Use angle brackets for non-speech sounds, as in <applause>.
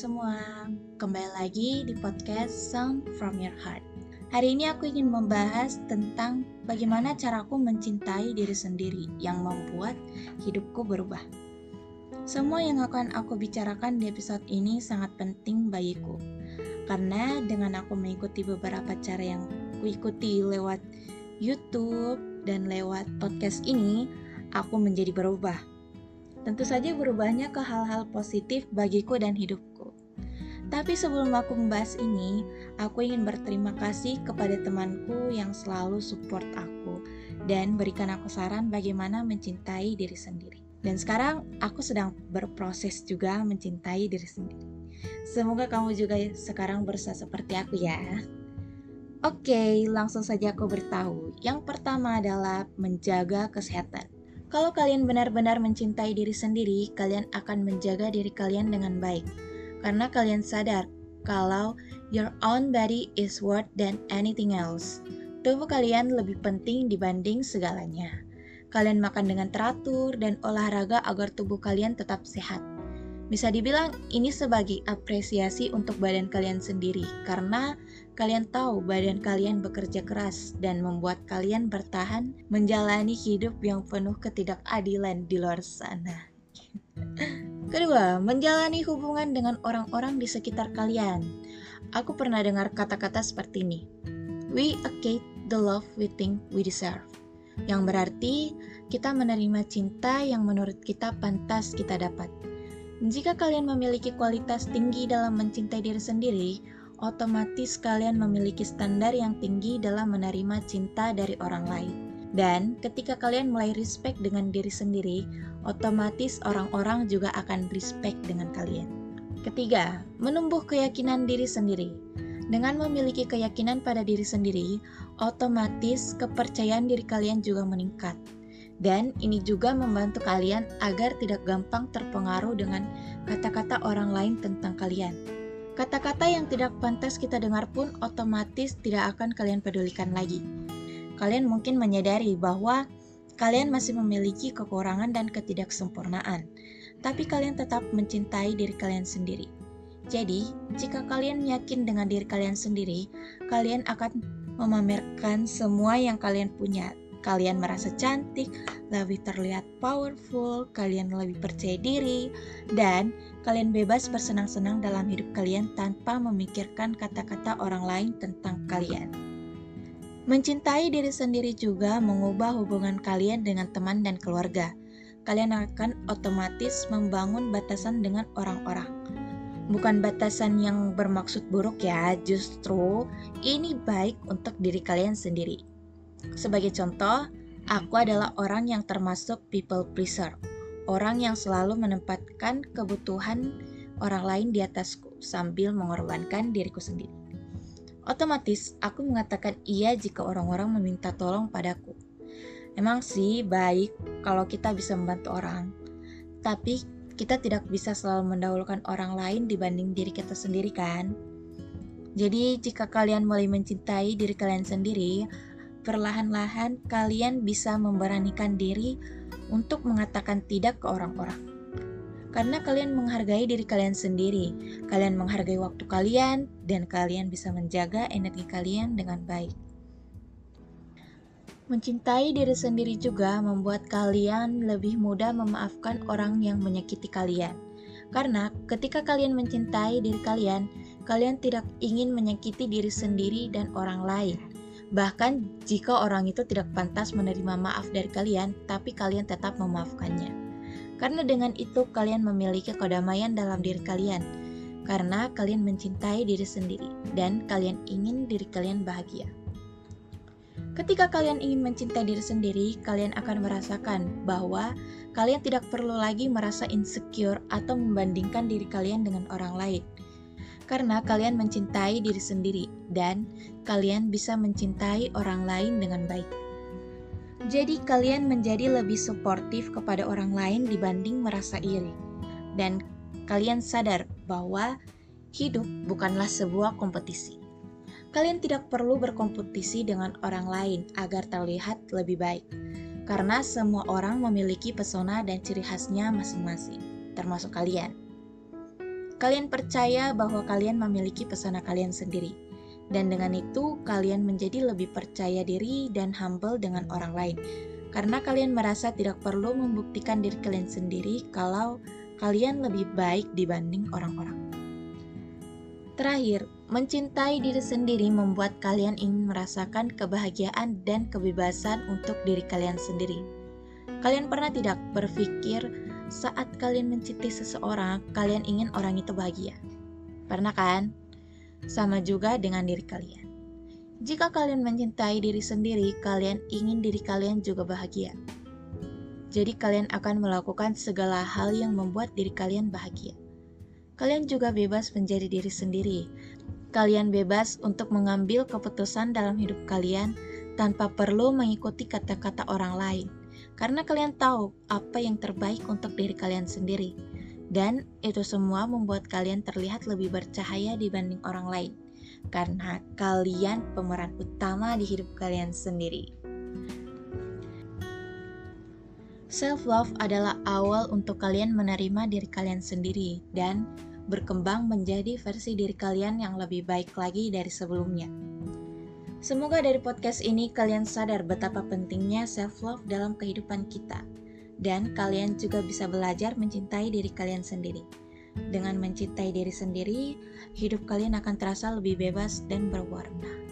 semua, kembali lagi di podcast Sound from Your Heart. Hari ini aku ingin membahas tentang bagaimana caraku mencintai diri sendiri yang membuat hidupku berubah. Semua yang akan aku bicarakan di episode ini sangat penting bagiku, karena dengan aku mengikuti beberapa cara yang kuikuti lewat YouTube dan lewat podcast ini, aku menjadi berubah Tentu saja berubahnya ke hal-hal positif bagiku dan hidupku. Tapi sebelum aku membahas ini, aku ingin berterima kasih kepada temanku yang selalu support aku dan berikan aku saran bagaimana mencintai diri sendiri. Dan sekarang aku sedang berproses juga mencintai diri sendiri. Semoga kamu juga sekarang berusaha seperti aku ya. Oke, langsung saja aku beritahu. Yang pertama adalah menjaga kesehatan. Kalau kalian benar-benar mencintai diri sendiri, kalian akan menjaga diri kalian dengan baik. Karena kalian sadar kalau your own body is worth than anything else. Tubuh kalian lebih penting dibanding segalanya. Kalian makan dengan teratur dan olahraga agar tubuh kalian tetap sehat. Bisa dibilang ini sebagai apresiasi untuk badan kalian sendiri karena kalian tahu badan kalian bekerja keras dan membuat kalian bertahan menjalani hidup yang penuh ketidakadilan di luar sana. <laughs> Kedua, menjalani hubungan dengan orang-orang di sekitar kalian. Aku pernah dengar kata-kata seperti ini. We accept the love we think we deserve. Yang berarti kita menerima cinta yang menurut kita pantas kita dapat jika kalian memiliki kualitas tinggi dalam mencintai diri sendiri, otomatis kalian memiliki standar yang tinggi dalam menerima cinta dari orang lain. Dan ketika kalian mulai respect dengan diri sendiri, otomatis orang-orang juga akan respect dengan kalian. Ketiga, menumbuh keyakinan diri sendiri. Dengan memiliki keyakinan pada diri sendiri, otomatis kepercayaan diri kalian juga meningkat. Dan ini juga membantu kalian agar tidak gampang terpengaruh dengan kata-kata orang lain tentang kalian. Kata-kata yang tidak pantas kita dengar pun otomatis tidak akan kalian pedulikan lagi. Kalian mungkin menyadari bahwa kalian masih memiliki kekurangan dan ketidaksempurnaan, tapi kalian tetap mencintai diri kalian sendiri. Jadi, jika kalian yakin dengan diri kalian sendiri, kalian akan memamerkan semua yang kalian punya kalian merasa cantik, lebih terlihat powerful, kalian lebih percaya diri, dan kalian bebas bersenang-senang dalam hidup kalian tanpa memikirkan kata-kata orang lain tentang kalian. Mencintai diri sendiri juga mengubah hubungan kalian dengan teman dan keluarga. Kalian akan otomatis membangun batasan dengan orang-orang. Bukan batasan yang bermaksud buruk ya, justru ini baik untuk diri kalian sendiri. Sebagai contoh, aku adalah orang yang termasuk people pleaser, orang yang selalu menempatkan kebutuhan orang lain di atasku sambil mengorbankan diriku sendiri. Otomatis, aku mengatakan iya jika orang-orang meminta tolong padaku. Emang sih baik kalau kita bisa membantu orang, tapi kita tidak bisa selalu mendahulukan orang lain dibanding diri kita sendiri kan? Jadi jika kalian mulai mencintai diri kalian sendiri, perlahan-lahan kalian bisa memberanikan diri untuk mengatakan tidak ke orang-orang. Karena kalian menghargai diri kalian sendiri, kalian menghargai waktu kalian, dan kalian bisa menjaga energi kalian dengan baik. Mencintai diri sendiri juga membuat kalian lebih mudah memaafkan orang yang menyakiti kalian. Karena ketika kalian mencintai diri kalian, kalian tidak ingin menyakiti diri sendiri dan orang lain. Bahkan jika orang itu tidak pantas menerima maaf dari kalian, tapi kalian tetap memaafkannya. Karena dengan itu kalian memiliki kedamaian dalam diri kalian. Karena kalian mencintai diri sendiri dan kalian ingin diri kalian bahagia. Ketika kalian ingin mencintai diri sendiri, kalian akan merasakan bahwa kalian tidak perlu lagi merasa insecure atau membandingkan diri kalian dengan orang lain karena kalian mencintai diri sendiri dan kalian bisa mencintai orang lain dengan baik. Jadi, kalian menjadi lebih suportif kepada orang lain dibanding merasa iri, dan kalian sadar bahwa hidup bukanlah sebuah kompetisi. Kalian tidak perlu berkompetisi dengan orang lain agar terlihat lebih baik, karena semua orang memiliki pesona dan ciri khasnya masing-masing, termasuk kalian. Kalian percaya bahwa kalian memiliki pesona kalian sendiri, dan dengan itu kalian menjadi lebih percaya diri dan humble dengan orang lain, karena kalian merasa tidak perlu membuktikan diri kalian sendiri kalau kalian lebih baik dibanding orang-orang. Terakhir, mencintai diri sendiri membuat kalian ingin merasakan kebahagiaan dan kebebasan untuk diri kalian sendiri. Kalian pernah tidak berpikir saat kalian mencintai seseorang, kalian ingin orang itu bahagia? Pernah kan? Sama juga dengan diri kalian. Jika kalian mencintai diri sendiri, kalian ingin diri kalian juga bahagia. Jadi kalian akan melakukan segala hal yang membuat diri kalian bahagia. Kalian juga bebas menjadi diri sendiri. Kalian bebas untuk mengambil keputusan dalam hidup kalian tanpa perlu mengikuti kata-kata orang lain, karena kalian tahu apa yang terbaik untuk diri kalian sendiri, dan itu semua membuat kalian terlihat lebih bercahaya dibanding orang lain, karena kalian pemeran utama di hidup kalian sendiri. Self-love adalah awal untuk kalian menerima diri kalian sendiri dan berkembang menjadi versi diri kalian yang lebih baik lagi dari sebelumnya. Semoga dari podcast ini kalian sadar betapa pentingnya self-love dalam kehidupan kita, dan kalian juga bisa belajar mencintai diri kalian sendiri. Dengan mencintai diri sendiri, hidup kalian akan terasa lebih bebas dan berwarna.